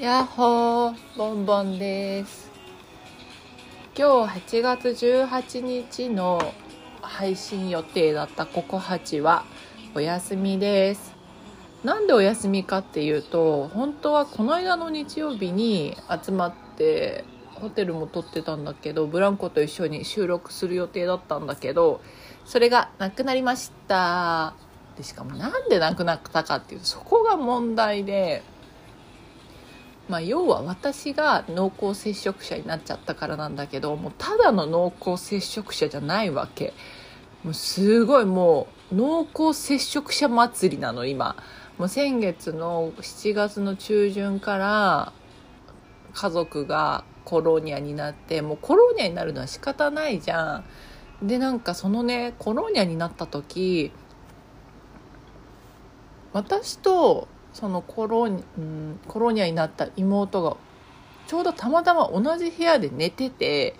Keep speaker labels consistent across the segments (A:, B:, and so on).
A: やっほーボンボンです。今日8月18日の配信予定だったココ8はお休みです。なんでお休みかっていうと本当はこの間の日曜日に集まってホテルも取ってたんだけどブランコと一緒に収録する予定だったんだけどそれがなくなりました。でしかもなんでなくなったかっていうとそこが問題でまあ、要は私が濃厚接触者になっちゃったからなんだけどもうただの濃厚接触者じゃないわけ。もうすごいもう濃厚接触者祭りなの今。もう先月の7月の中旬から家族がコロニアになってもうコロニアになるのは仕方ないじゃん。でなんかそのねコロニアになった時私とそのコロニ,、うん、コロニアになった妹がちょうどたまたま同じ部屋で寝てて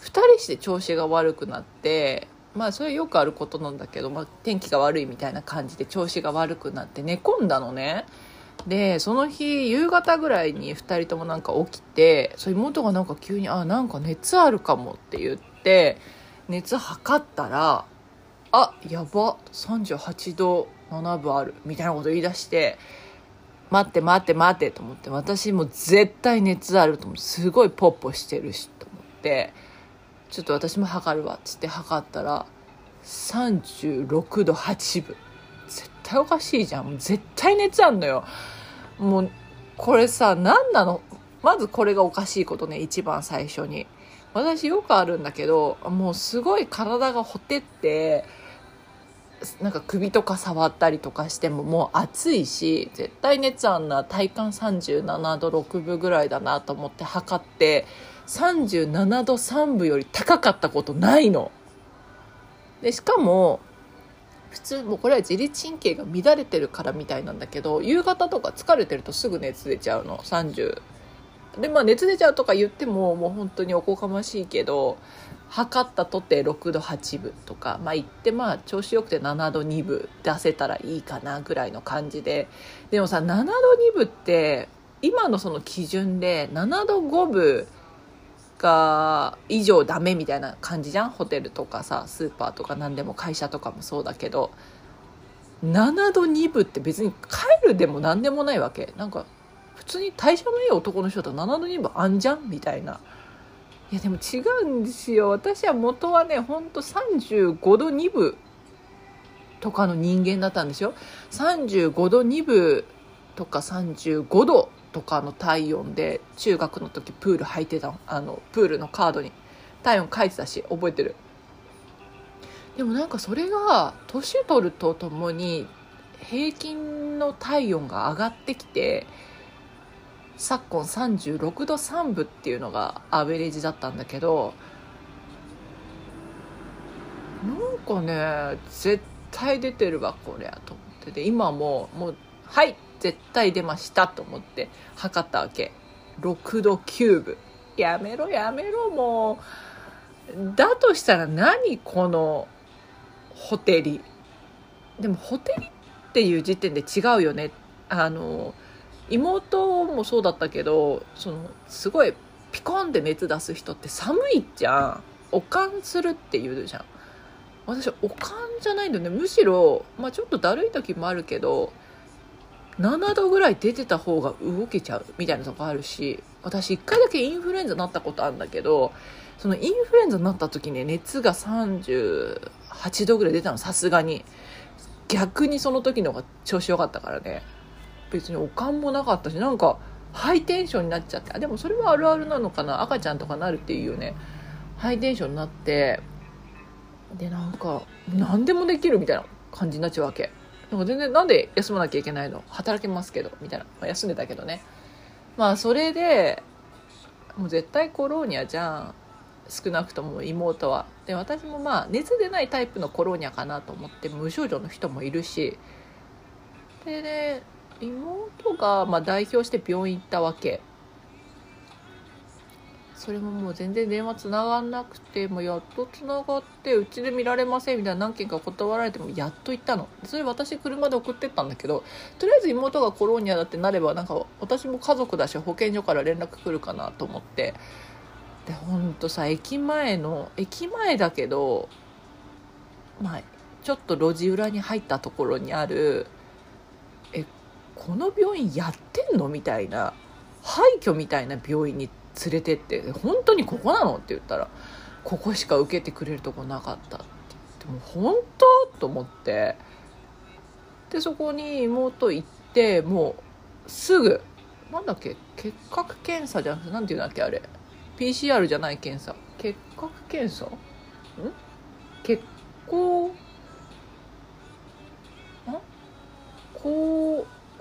A: 2人して調子が悪くなってまあそれよくあることなんだけど、まあ、天気が悪いみたいな感じで調子が悪くなって寝込んだのね。でその日夕方ぐらいに2人ともなんか起きてそう妹がなんか急に「あなんか熱あるかも」って言って熱測ったら「あやば38度7分ある」みたいなこと言い出して待って待って待ってと思って私も絶対熱あると思ってすごいポッポしてるしと思って。ちょっと私も測るわっつって測ったら36度8分。絶対おかしいじゃん。もう絶対熱あんのよ。もうこれさ何なの？まずこれがおかしいことね一番最初に。私よくあるんだけどもうすごい体がほてってなんか首とか触ったりとかしてももう暑いし絶対熱あんな体感37度6分ぐらいだなと思って測って37度3分より高かったことないの。でしかも普通もうこれは自律神経が乱れてるからみたいなんだけど夕方とか疲れてるとすぐ熱出ちゃうの30でまあ熱出ちゃうとか言ってももう本当におこがましいけど測ったとて6度8分とかまあ言ってまあ調子よくて7度2分出せたらいいかなぐらいの感じで。でもさ7度2分って今のその基準で7度5分が以上ダメみたいな感じじゃん？ホテルとかさスーパーとか何でも会社とかもそうだけど。7度2分って別に帰るでも何でもないわけ。なんか普通に代謝のいい男の人と7度2分あんじゃん？みたいな。いやでも違うんですよ。私は元はねほんと35度2分とかの人間だったんですよ。35度2分とか35度とかの体温で中学の時プール履いてたあのプールのカードに。体温書いてたし覚えてる。でもなんかそれが年取るとともに平均の体温が上がってきて昨今36度3分っていうのがアベレージだったんだけどなんかね絶対出てるわこれと思って。て今ももうはい絶対出ましたと思って測ったわけ6度9分やめろやめろもう。だとしたら何このホテリ？でもホテリっていう時点で違うよね。あの妹もそうだったけどそのすごいピコンって熱出す人って寒いじゃん。おかんするって言うじゃん。私おかんじゃないんだよね。むしろ、まあ、ちょっとだるい時もあるけど7度ぐらい出てた方が動けちゃう。みたいなとこあるし私1回だけインフルエンザになったことあるんだけどそのインフルエンザになった時ね熱が38度ぐらい出たのさすがに。逆にその時の方が調子良かったからね。別におかんもなかったしなんかハイテンションになっちゃってあでもそれはあるあるなのかな赤ちゃんとかなるっていうよねハイテンションになってでなんか何でもできるみたいな感じになっちゃうわけ。なんか全然なんで休まなきゃいけないの？働けますけどみたいな、まあ、休んでたけどね。まあそれでもう絶対コローニャじゃん。少なくとも妹は。で私もまあ熱出ないタイプのコローニャかなと思って無症状の人もいるし。でね妹がまあ代表して病院行ったわけ。それももう全然電話つながんなくてもうやっとつながってうちで見られませんみたいな何件か断られてもやっと行ったの。それ私車で送ってったんだけどとりあえず妹がコロニアだってなればなんか私も家族だし保健所から連絡来るかなと思って。でほんとさ駅前の駅前だけどまあちょっと路地裏に入ったところにあるこの病院やってんの？みたいな廃墟みたいな病院に連れてって「本当にここなの?」って言ったら「ここしか受けてくれるとこなかった」って。言っても本当？と思って。でそこに妹行ってもうすぐなんだっけ？結核検査じゃなくて何て言うんだっけあれ？PCR じゃない検査。結核検査？ん？血行ん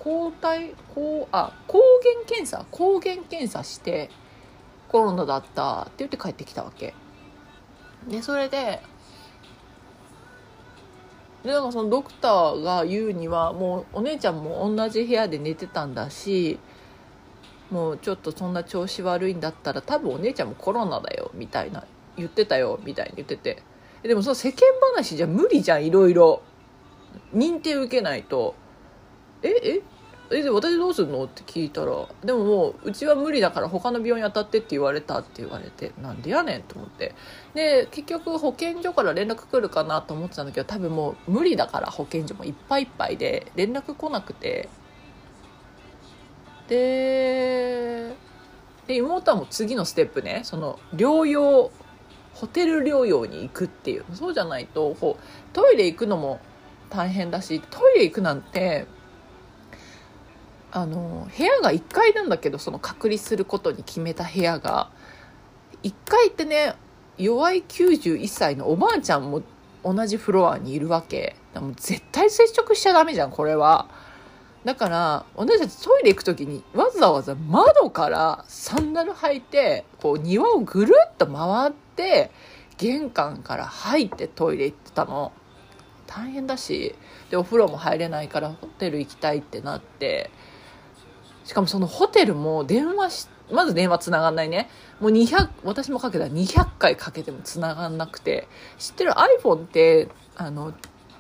A: 抗体抗あ抗原検査？抗原検査してコロナだったって言って帰ってきたわけ。でそれででなんかそのドクターが言うにはもうお姉ちゃんも同じ部屋で寝てたんだしもうちょっとそんな調子悪いんだったら多分お姉ちゃんもコロナだよみたいな言ってたよみたいに言ってて。でもその世間話じゃ無理じゃんいろいろ。認定受けないと。えええで私どうすんの？って聞いたらでももううちは無理だから他の病院当たってって言われたって言われてなんでやねんと思って。で結局保健所から連絡来るかなと思ってたんだけど多分もう無理だから保健所もいっぱいいっぱいで連絡来なくて。でで妹はもう次のステップねその療養ホテル療養に行くっていう。そうじゃないとこうトイレ行くのも大変だしトイレ行くなんてあの部屋が1階なんだけどその隔離することに決めた部屋が。1階ってね弱い91歳のおばあちゃんも同じフロアにいるわけ。もう絶対接触しちゃダメじゃんこれは。だから私たちトイレ行く時にわざわざ窓からサンダル履いてこう庭をぐるっと回って玄関から入ってトイレ行ってたの。大変だしでお風呂も入れないからホテル行きたいってなって。しかもそのホテルも電話し、まず電話つながんないね。もう200、私もかけたら200回かけてもつながんなくて、知ってる？iPhone って、あの、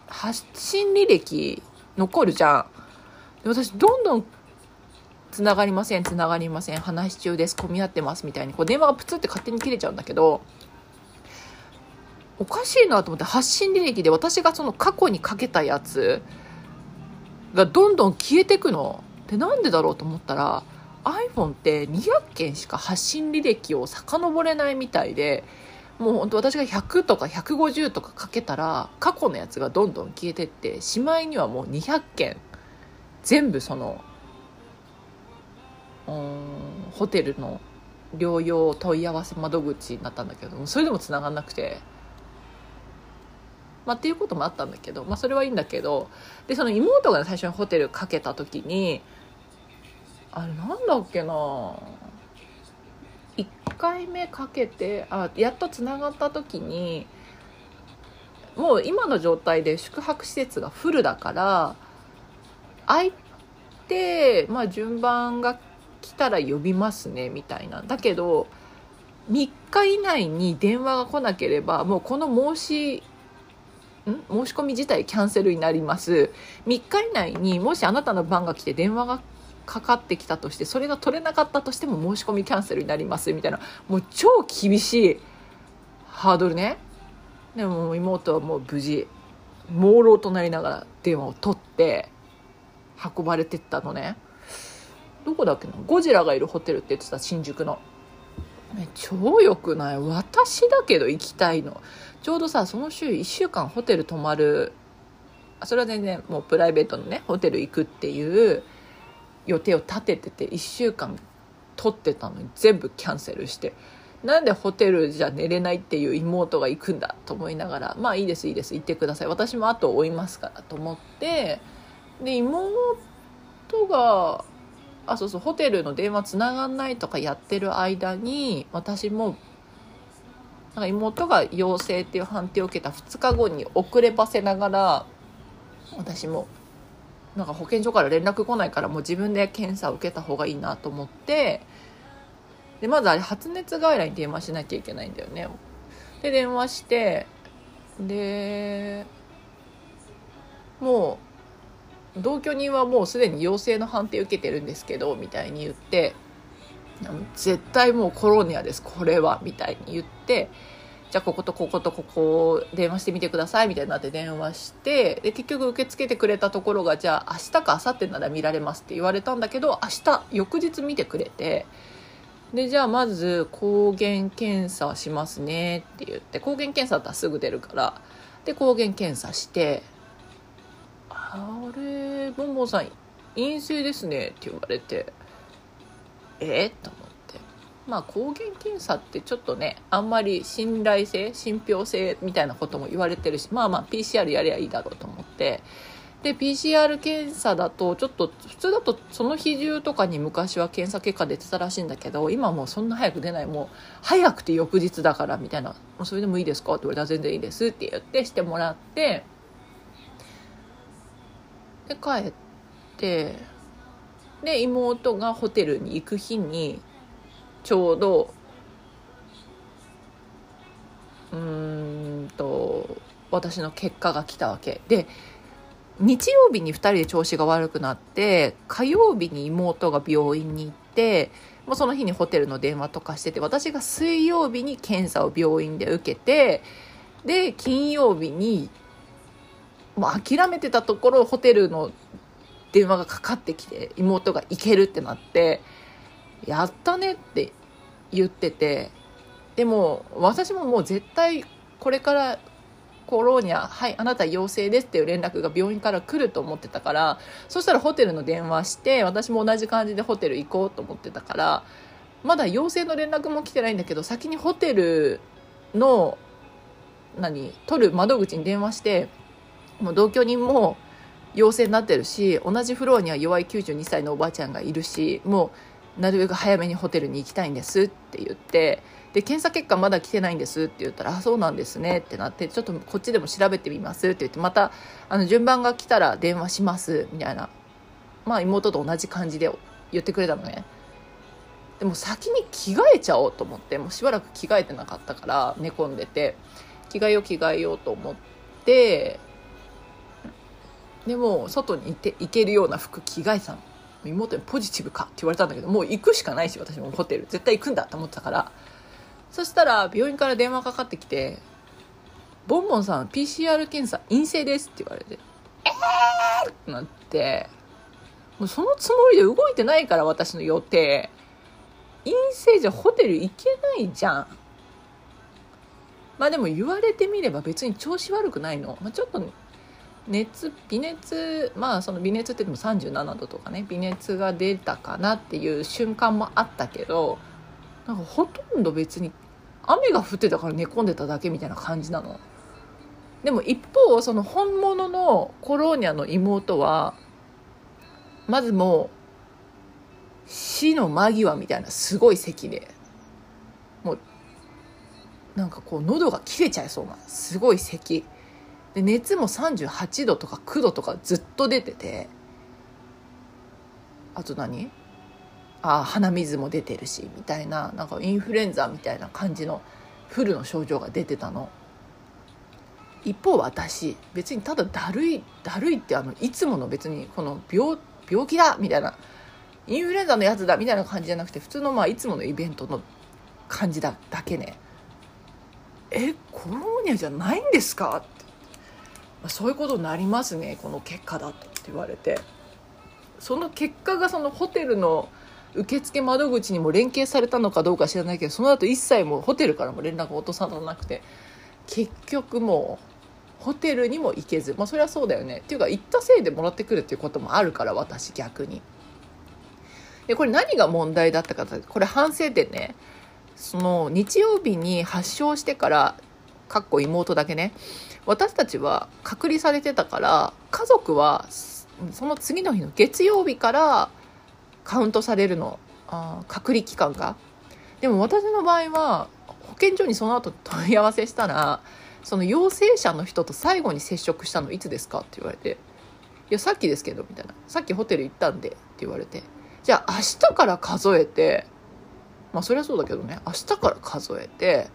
A: 発信履歴残るじゃん。で私、どんどんつながりません、つながりません、話し中です、混み合ってますみたいに、こう電話がプツって勝手に切れちゃうんだけど、おかしいなと思って発信履歴で私がその過去にかけたやつがどんどん消えてくの。でなんでだろうと思ったら iPhone って200件しか発信履歴を遡れないみたいでもう本当私が100とか150とかかけたら過去のやつがどんどん消えてってしまいにはもう200件全部そのホテルの療養問い合わせ窓口になったんだけどそれでも繋がんなくて。まあ、っていうこともあったんだけど、まあ、それはいいんだけどでその妹が最初にホテルかけた時にあれなんだっけな。1回目かけてあやっとつながった時にもう今の状態で宿泊施設がフルだから空いて、まあ、順番が来たら呼びますねみたいな。だけど3日以内に電話が来なければもうこの申しん？申し込み自体キャンセルになります。3日以内にもしあなたの番が来て電話がかかってきたとしてそれが取れなかったとしても申し込みキャンセルになりますみたいなもう超厳しいハードルね。でも妹はもう無事朦朧となりながら電話を取って運ばれてったのね。どこだっけな？ゴジラがいるホテルって言ってた新宿の。超良くない？私だけど行きたいの。ちょうどさその週1週間ホテル泊まる。それは全然もうプライベートのねホテル行くっていう予定を立ててて1週間取ってたのに全部キャンセルしてなんでホテルじゃ寝れないっていう妹が行くんだと思いながらまあいいですいいです行ってください。私も後を追いますからと思ってで妹があそうそうホテルの電話つながんないとかやってる間に私もなんか妹が陽性っていう判定を受けた2日後に遅ればせながら私もなんか保健所から連絡来ないからもう自分で検査を受けた方がいいなと思ってでまずあれ発熱外来に電話しなきゃいけないんだよね。で電話してでもう同居人はもうすでに陽性の判定受けてるんですけどみたいに言って絶対もうコロニアですこれはみたいに言ってじゃあこことこことここ電話してみてくださいみたいになって電話してで結局受け付けてくれたところがじゃあ明日か明後日なら見られますって言われたんだけど明日翌日見てくれてでじゃあまず抗原検査しますねって言って抗原検査だったらすぐ出るからで抗原検査して「あれボンボンさん陰性ですね」って言われて「えっ?」と。まあ抗原検査ってちょっとねあんまり信頼性信憑性みたいなことも言われてるしまあまあ PCR やりゃいいだろうと思って。で PCR 検査だとちょっと普通だとその日中とかに昔は検査結果出てたらしいんだけど今もうそんな早く出ないもう早くて翌日だからみたいな「それでもいいですか?」って言われたら「全然いいです」って言ってしてもらって。で帰って。で妹がホテルに行く日にちょうどうんと私の結果が来たわけ。で日曜日に2人で調子が悪くなって火曜日に妹が病院に行ってもうその日にホテルの電話とかしてて私が水曜日に検査を病院で受けてで金曜日にもう諦めてたところホテルの電話がかかってきて妹が行けるってなってやったねって言っててでも私ももう絶対これからコローニャはいあなた陽性ですっていう連絡が病院から来ると思ってたからそしたらホテルの電話して私も同じ感じでホテル行こうと思ってたからまだ陽性の連絡も来てないんだけど先にホテルの何取る窓口に電話してもう同居人も陽性になってるし同じフロアには弱い92歳のおばあちゃんがいるしもうなるべく早めにホテルに行きたいんですって言ってで検査結果まだ来てないんですって言ったら「あそうなんですね」ってなって「ちょっとこっちでも調べてみます」って言ってまたあの順番が来たら電話しますみたいなまあ妹と同じ感じで言ってくれたのね。でも先に着替えちゃおうと思ってもうしばらく着替えてなかったから寝込んでて着替えよう着替えようと思ってでも外にいて行けるような服着替えたの。妹にポジティブかって言われたんだけどもう行くしかないし私もホテル。絶対行くんだと思ってたから。そしたら病院から電話かかってきて「ボンボンさん PCR 検査陰性です」って言われて「えー!」っ！てなって。もうそのつもりで動いてないから私の予定。陰性じゃホテル行けないじゃん。まあでも言われてみれば別に調子悪くないの、まあ、ちょっと熱微熱まあその微熱って言っても37度とかね微熱が出たかなっていう瞬間もあったけどなんかほとんど別に雨が降ってたから寝込んでただけみたいな感じなの。でも一方その本物のコローニャの妹はまずもう死の間際みたいなすごい咳でもうなんかこう喉が切れちゃいそうなすごい咳で熱も38度とか9度とかずっと出てて。あと何？あ鼻水も出てるしみたいななんかインフルエンザみたいな感じのフルの症状が出てたの。一方私別にただだるいだるいってあのいつもの別にこの病病気だみたいな。インフルエンザのやつだみたいな感じじゃなくて普通のまあいつものイベントの感じだだけね。えコロニャじゃないんですか？そういうことになりますねこの結果だって言われて。その結果がそのホテルの受付窓口にも連携されたのかどうか知らないけどその後一切もホテルからも連絡を落とさなくて。結局もうホテルにも行けず。まあそれはそうだよね。っていうか行ったせいでもらってくるっていうこともあるから私逆に。でこれ何が問題だったかこれ反省点ね。その日曜日に発症してからかっこ妹だけね。私たちは隔離されてたから家族はその次の日の月曜日からカウントされるの。あ隔離期間が。でも私の場合は保健所にその後問い合わせしたらその陽性者の人と最後に接触したのいつですかって言われて「いやさっきですけど」みたいな「さっきホテル行ったんで」って言われて。じゃあ明日から数えてまあそりゃそうだけどね。明日から数えて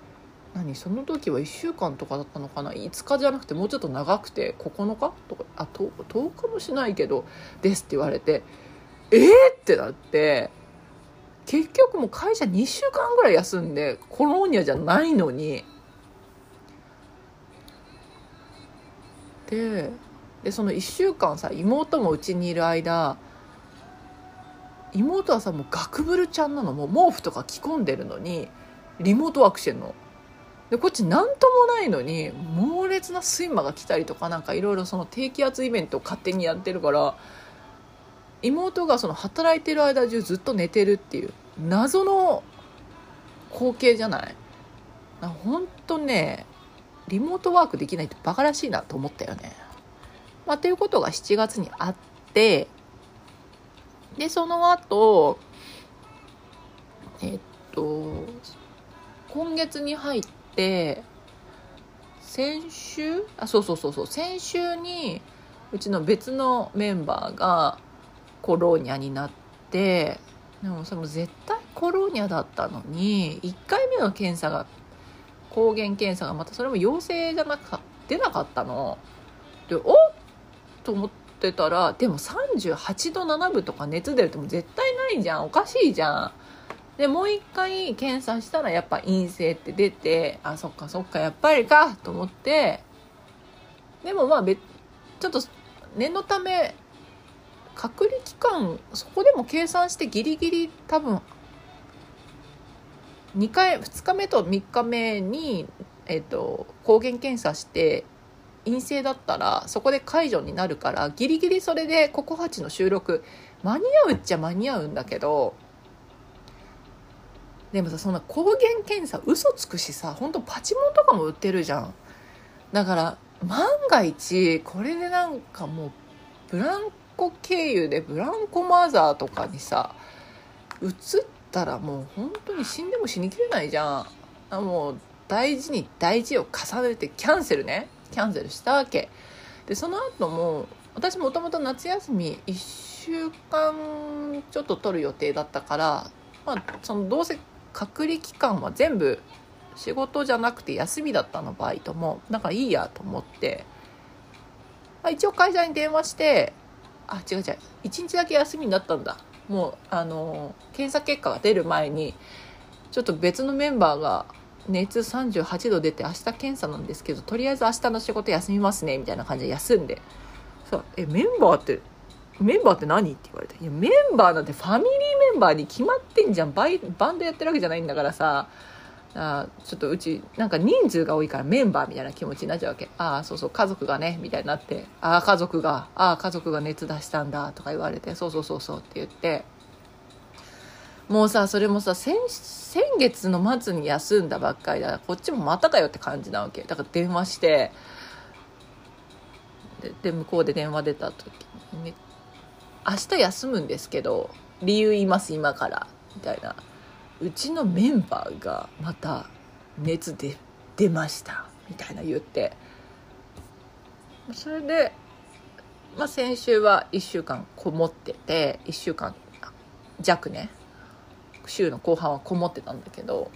A: 何その時は1週間とかだったのかな？5日じゃなくてもうちょっと長くて9日？とかあ 10, 10日もしないけどですって言われてえー、ってなって結局もう会社2週間ぐらい休んでコロニアじゃないのに。ででその1週間さ妹もうちにいる間妹はさもうガクブルちゃんなの。もう毛布とか着込んでるのにリモートワークしてんの。でこっち何ともないのに猛烈な睡魔が来たりとかなんかいろいろその低気圧イベントを勝手にやってるから妹がその働いてる間中ずっと寝てるっていう謎の光景じゃない？本当ねリモートワークできないってバカらしいなと思ったよね。まあ、ということが7月にあってでその後えっと今月に入って先週？あそうそうそうそう先週にうちの別のメンバーがコローニャになってでもそれも絶対コローニャだったのに1回目の検査が抗原検査がまたそれも陽性じゃなか出なかったの。でおっと思ってたらでも38度7分とか熱出るっても絶対ないじゃんおかしいじゃん。でもう一回検査したらやっぱ陰性って出てあそっかそっかやっぱりかと思って。でもまあ別ちょっと念のため隔離期間そこでも計算してギリギリ多分2回2日目と3日目に、えーと、抗原検査して陰性だったらそこで解除になるからギリギリそれでココハチの収録間に合うっちゃ間に合うんだけどでもさそんな抗原検査嘘つくしさ本当パチモンとかも売ってるじゃん。だから万が一これでなんかもうブランコ経由でブランコマザーとかにさ移ったらもう本当に死んでも死にきれないじゃん。あもう大事に大事を重ねてキャンセルね。キャンセルしたわけ。でその後も私もともと夏休み1週間ちょっと取る予定だったからまあそのどうせ隔離期間は全部仕事じゃなくて休みだったのバイトも。なんかいいやと思って。一応会社に電話してあ違う違う。1日だけ休みになったんだ。もうあの検査結果が出る前にちょっと別のメンバーが熱38度出て明日検査なんですけどとりあえず明日の仕事休みますねみたいな感じで休んで。さえメンバーってメンバーって何?」って言われて「いやメンバーなんてファミリーンバーに決まってんじゃん。バイバンドやってるわけじゃないんだからさ。あちょっとうちなんか人数が多いからメンバーみたいな気持ちになっちゃうわけ。ああそうそう家族がねみたいになって。ああ家族が。ああ家族が熱出したんだ。とか言われて。そうそうそうそうって言って。もうさそれもさ先月の末に休んだばっかりだ。こっちもまたかよって感じなわけ。だから電話して。で向こうで電話出た時にね。明日休むんですけど。理由言います今から。みたいな。うちのメンバーがまた熱で出ました。みたいな言って。それで、まあ、先週は1週間こもってて1週間弱ね。週の後半はこもってたんだけど。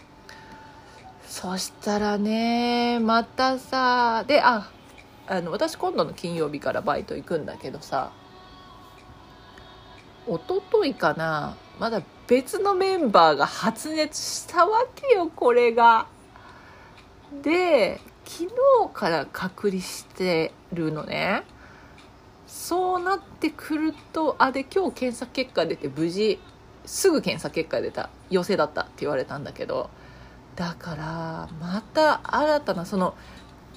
A: そしたらねまたさでああの私今度の金曜日からバイト行くんだけどさ一昨日かなまだ別のメンバーが発熱したわけよこれが。で昨日から隔離してるのねそうなってくるとあで今日検査結果出て無事すぐ検査結果出た陽性だったって言われたんだけどだからまた新たなその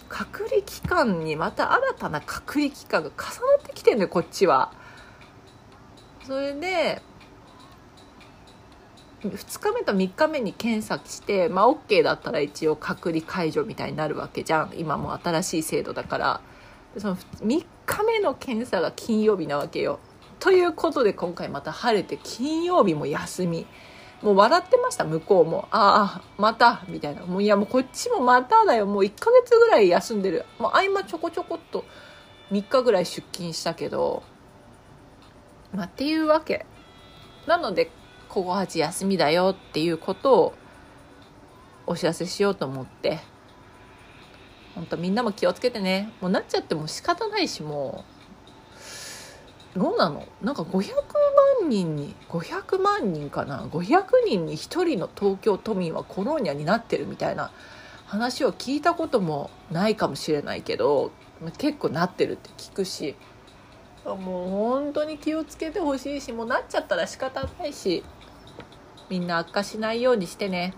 A: 隔離期間にまた新たな隔離期間が重なってきてんのよこっちは。それで2日目と3日目に検査してまあ OK だったら一応隔離解除みたいになるわけじゃん。今も新しい制度だから。その3日目の検査が金曜日なわけよ。ということで今回また晴れて金曜日も休み。もう笑ってました向こうも。ああまたみたいな。もういやもうこっちもまただよ。もう1ヶ月ぐらい休んでる。もう合間ちょこちょこっと3日ぐらい出勤したけど。まあ、っていうわけ。なので午後8休みだよっていうことをお知らせしようと思って。本当みんなも気をつけてね。もうなっちゃっても仕方ないしもう。どうなの？なんか500万人に500万人かな？500人に1人の東京都民はコロニアになってるみたいな話を聞いたこともないかもしれないけど結構なってるって聞くし。もう本当に気をつけてほしいしもうなっちゃったら仕方ないしみんな悪化しないようにしてね。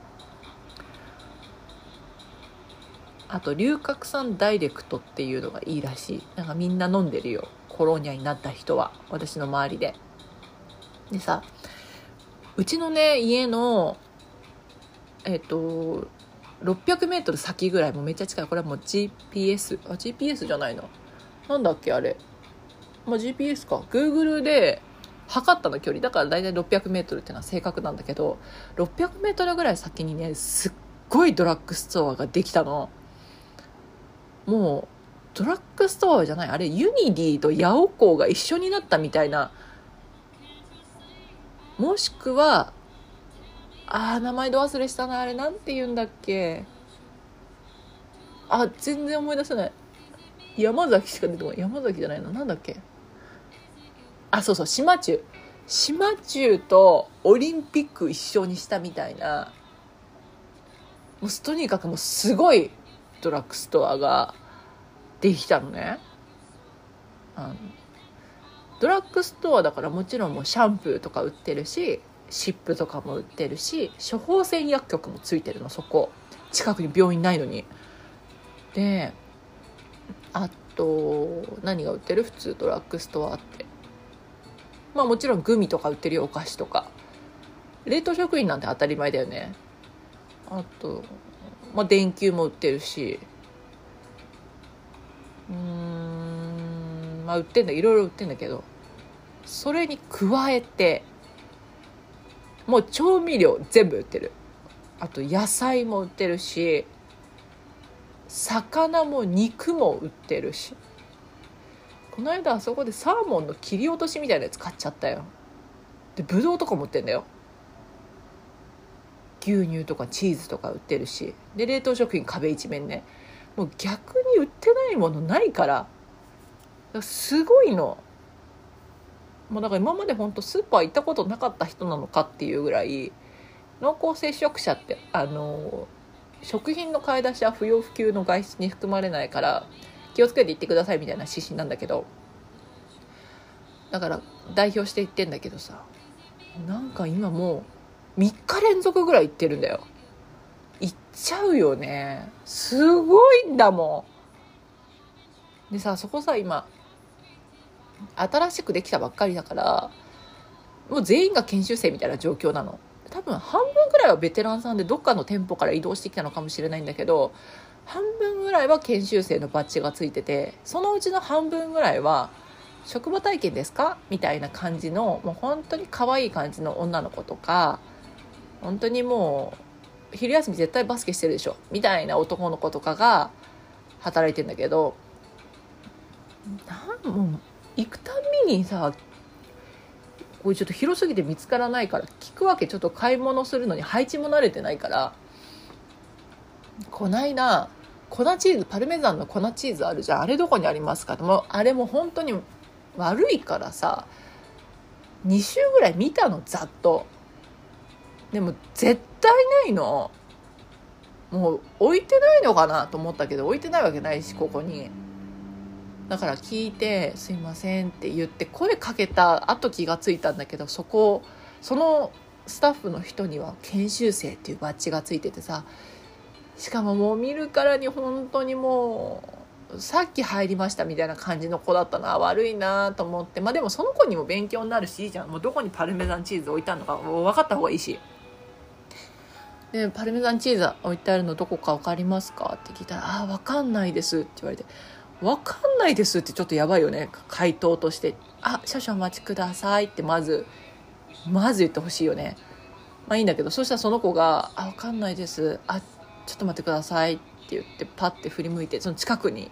A: あと龍角散ダイレクトっていうのがいいらしい。なんかみんな飲んでるよ。コロニアになった人は。私の周りで。でさうちのね家のえっ、と 600m 先ぐらいもめっちゃ近い。これはもう GPS あ GPS じゃないの。なんだっけあれ。まあ GPS か。Google で測ったの距離。だから大体 600m っていうのは正確なんだけど 600m ぐらい先にねすっごいドラッグストアができたの。もうドラッグストアじゃない。あれユニディとヤオコーが一緒になったみたいな。もしくはあー名前ど忘れしたな。あれなんて言うんだっけ。あ全然思い出せない。山崎しか出てこない。山崎じゃないの？なんだっけ？あそうそう島中。島中とオリンピック一緒にしたみたいな。もうとにかくもうすごいドラッグストアができたのね。あのドラッグストアだからもちろんもうシャンプーとか売ってるし湿布とかも売ってるし処方箋薬局もついてるのそこ。近くに病院ないのに。であと何が売ってる？普通ドラッグストアって。まあもちろんグミとか売ってるよお菓子とか。冷凍食品なんて当たり前だよね。あと、まあ、電球も売ってるし。うんまあ売ってんだいろいろ売ってんだけど。それに加えてもう調味料全部売ってる。あと野菜も売ってるし魚も肉も売ってるし。この間あそこでサーモンの切り落としみたいなやつ買っちゃったよ。でブドウとかも売ってんだよ。牛乳とかチーズとか売ってるし。で冷凍食品壁一面ね。もう逆に売ってないものないからすごいの。もうだから今まで本当スーパー行ったことなかった人なのかっていうぐらい濃厚接触者ってあの食品の買い出しは不要不急の外出に含まれないから気をつけて行ってくださいみたいな指針なんだけどだから代表して言ってんだけどさなんか今もう3日連続ぐらい行ってるんだよ。行っちゃうよね。すごいんだもん。でさそこさ今新しくできたばっかりだからもう全員が研修生みたいな状況なの。多分半分ぐらいはベテランさんでどっかの店舗から移動してきたのかもしれないんだけど半分ぐらいは研修生のバッジがついててそのうちの半分ぐらいは職場体験ですか？みたいな感じのもう本当に可愛い感じの女の子とか本当にもう昼休み絶対バスケしてるでしょ？みたいな男の子とかが働いてんだけどなんも行くたんびにさこれちょっと広すぎて見つからないから聞くわけちょっと買い物するのに配置も慣れてないからこないだ粉チーズパルメザンの粉チーズあるじゃん。あれどこにありますかもあれも本当に悪いからさ2週ぐらい見たのざっと。でも絶対ないの。もう置いてないのかなと思ったけど置いてないわけないしここに。だから聞いて「すいません」って言って声かけた後気が付いたんだけどそこそのスタッフの人には研修生っていうバッジがついててさしかももう見るからに本当にもうさっき入りましたみたいな感じの子だったな悪いなと思ってまあでもその子にも勉強になるしいいじゃんもうどこにパルメザンチーズ置いたのか分かった方がいいし。でパルメザンチーズ置いてあるのどこか分かりますか？って聞いたら「ああ分かんないです」って言われて「分かんないです」ってちょっとやばいよね。回答として「あ少々お待ちください」ってまずまず言ってほしいよね。まあいいんだけどそしたらその子が「あ分かんないです。あちょっと待ってください」って言ってパッて振り向いてその近くに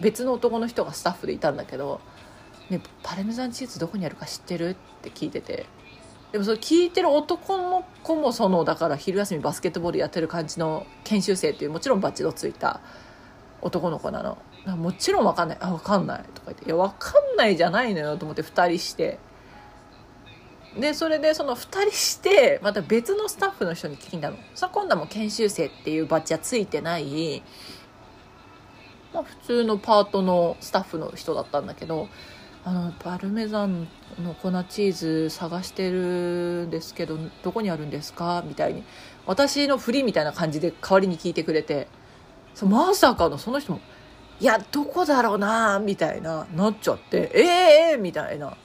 A: 別の男の人がスタッフでいたんだけど「ねパルメザンチーズどこにあるか知ってる?」って聞いてて「でもそれ聞いてる男の子もそのだから昼休みバスケットボールやってる感じの研修生っていうもちろんバッジのついた男の子なのもちろん分かんないあ分かんないとか言っていや分かんないじゃないのよと思って2人してでそれでその2人してまた別のスタッフの人に聞きにたの。さ今度はもう研修生っていうバッジはついてない。まあ普通のパートのスタッフの人だったんだけどあのパルメザンの粉チーズ探してるんですけどどこにあるんですか？みたいに私の振りみたいな感じで代わりに聞いてくれてそまさかのその人も「いやどこだろうな」みたいななっちゃって「ええー、みたいな。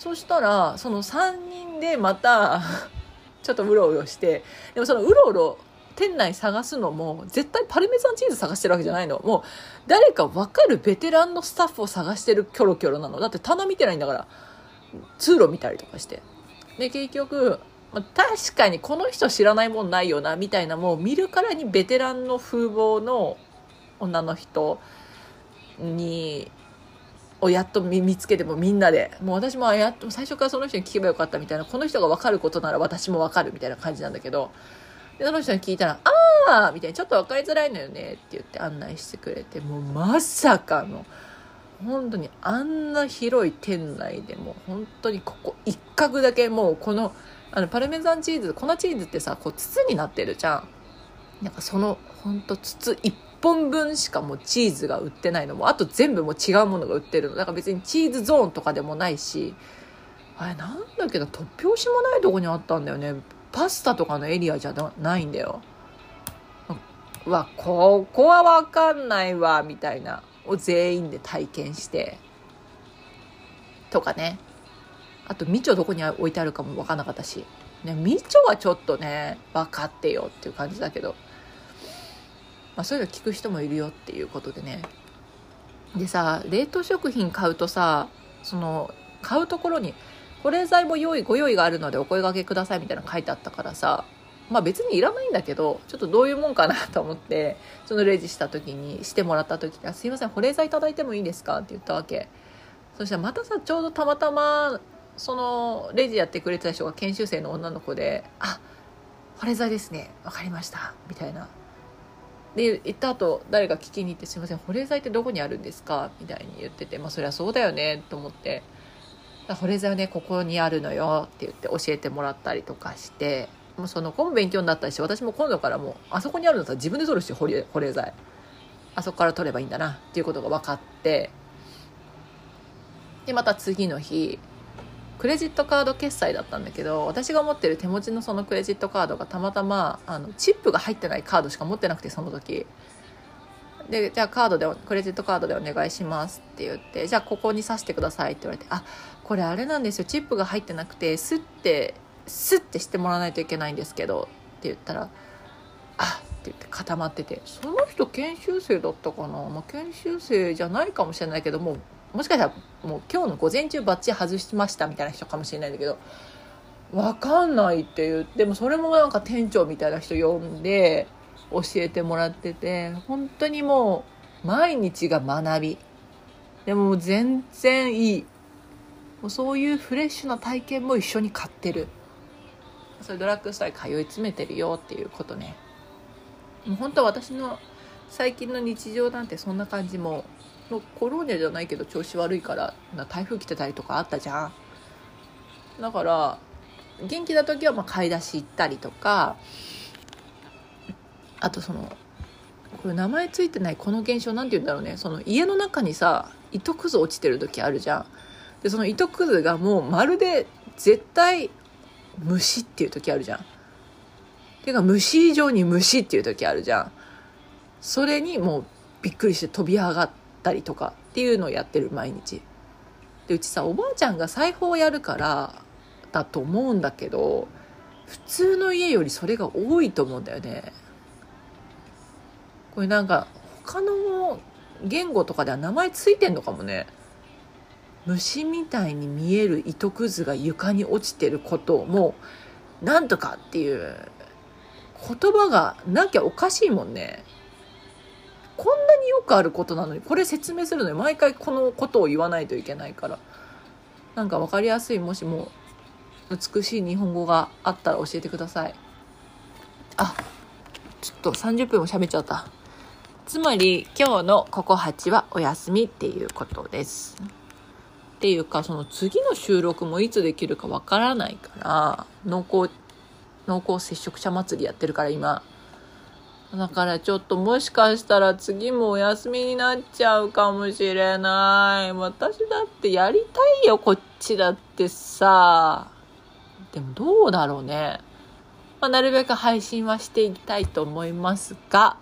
A: そしたらその3人でまた ちょっとうろうろしてでもそのうろうろ店内探すのも絶対パルメザンチーズ探してるわけじゃないの。もう誰か分かるベテランのスタッフを探してるキョロキョロなの。だって棚見てないんだから通路見たりとかして。で結局ま確かにこの人知らないもんないよなみたいなもう見るからにベテランの風貌の女の人にをやっと見つけてもみんなで。もう私もやっと最初からその人に聞けばよかったみたいなこの人が分かることなら私も分かるみたいな感じなんだけど。でその人に聞いたら「ああ!」みたいに「ちょっと分かりづらいのよね」って言って案内してくれてもうまさかの。本当にあんな広い店内でも本当にここ一角だけもうこのあのパルメザンチーズ粉チーズってさこう筒になってるじゃん。なんかその本当筒一本分しかもうチーズが売ってないの。もあと全部もう違うものが売ってるの。だから別にチーズゾーンとかでもないし。あれなんだけど突拍子もないとこにあったんだよね。パスタとかのエリアじゃないんだよ。わここは分かんないわみたいな。を全員で体験して。とかね。あとみちょどこに置いてあるかも分かんなかったし、ね、みちょはちょっとね分かってよっていう感じだけど、まあ、そういうの聞く人もいるよっていうことでね。でさ冷凍食品買うとさその買うところに保冷剤も用意ご用意があるのでお声がけくださいみたいなの書いてあったからさまあ別にいらないんだけどちょっとどういうもんかなと思ってそのレジした時にしてもらった時に「すいません保冷剤いただいてもいいですか?」って言ったわけ。そしたらまたさちょうどたまたまそのレジやってくれてた人が研修生の女の子で「あ保冷剤ですね。分かりました」みたいな。で行った後誰か聞きに行って「すいません保冷剤ってどこにあるんですか?」みたいに言っててまあそりゃそうだよねと思って「保冷剤はねここにあるのよ」って言って教えてもらったりとかしてもうその子も勉強になったし私も今度からもうあそこにあるのさ自分で取るし保冷保冷剤。あそこから取ればいいんだなっていうことが分かって。でまた次の日クレジットカード決済だったんだけど私が持ってる手持ちのそのクレジットカードがたまたまあのチップが入ってないカードしか持ってなくてその時。でじゃあカードでクレジットカードでお願いしますって言ってじゃあここに刺してくださいって言われてあこれあれなんですよ。チップが入ってなくてスッてスッてしてもらわないといけないんですけどって言ったら「あっ」って言って固まっててその人研修生だったかな、まあ、研修生じゃないかもしれないけどももしかしたらもう今日の午前中バッチ外しましたみたいな人かもしれないんだけど分かんないっていうでもそれもなんか店長みたいな人呼んで教えてもらってて本当にもう毎日が学び。でも全然いい。もうそういうフレッシュな体験も一緒に買ってる。それドラッグストアに通い詰めてるよっていうことね。もう本当は私の最近の日常なんてそんな感じものコロニャじゃないけど調子悪いから台風来てたりとかあったじゃんだから元気な時はま買い出し行ったりとかあとそのこれ名前ついてないこの現象なんて言うんだろうねその家の中にさ糸くず落ちてる時あるじゃんでその糸くずがもうまるで絶対虫っていう時あるじゃん。ていうか虫以上に虫っていう時あるじゃん。それにもうびっくりして飛び上がったりとかっていうのをやってる毎日。でうちさおばあちゃんが裁縫をやるからだと思うんだけど普通の家よりそれが多いと思うんだよね。これなんか他の言語とかでは名前ついてんのかもね。虫みたいに見える糸くずが床に落ちてることをもうなんとかっていう言葉がなきゃおかしいもんね。こんなによくあることなのにこれ説明するのに毎回このことを言わないといけないから。なんか分かりやすいもしも美しい日本語があったら教えてください。あちょっと30分も喋っちゃった。つまり今日のここ8はお休みっていうことです。っていうかその次の収録もいつできるかわからないから濃厚濃厚接触者祭りやってるから今。だからちょっともしかしたら次もお休みになっちゃうかもしれない。私だってやりたいよ、こっちだってさ。でもどうだろうね。まあ、なるべく配信はしていきたいと思いますが、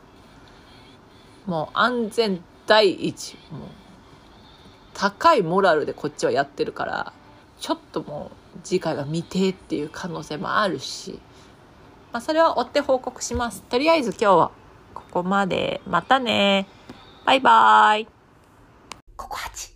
A: もう安全第一。もう高いモラルでこっちはやってるから、ちょっともう次回は未定っていう可能性もあるし、まあ、それは追って報告します。とりあえず今日はここまで。またね。バイバーイ。ここ8。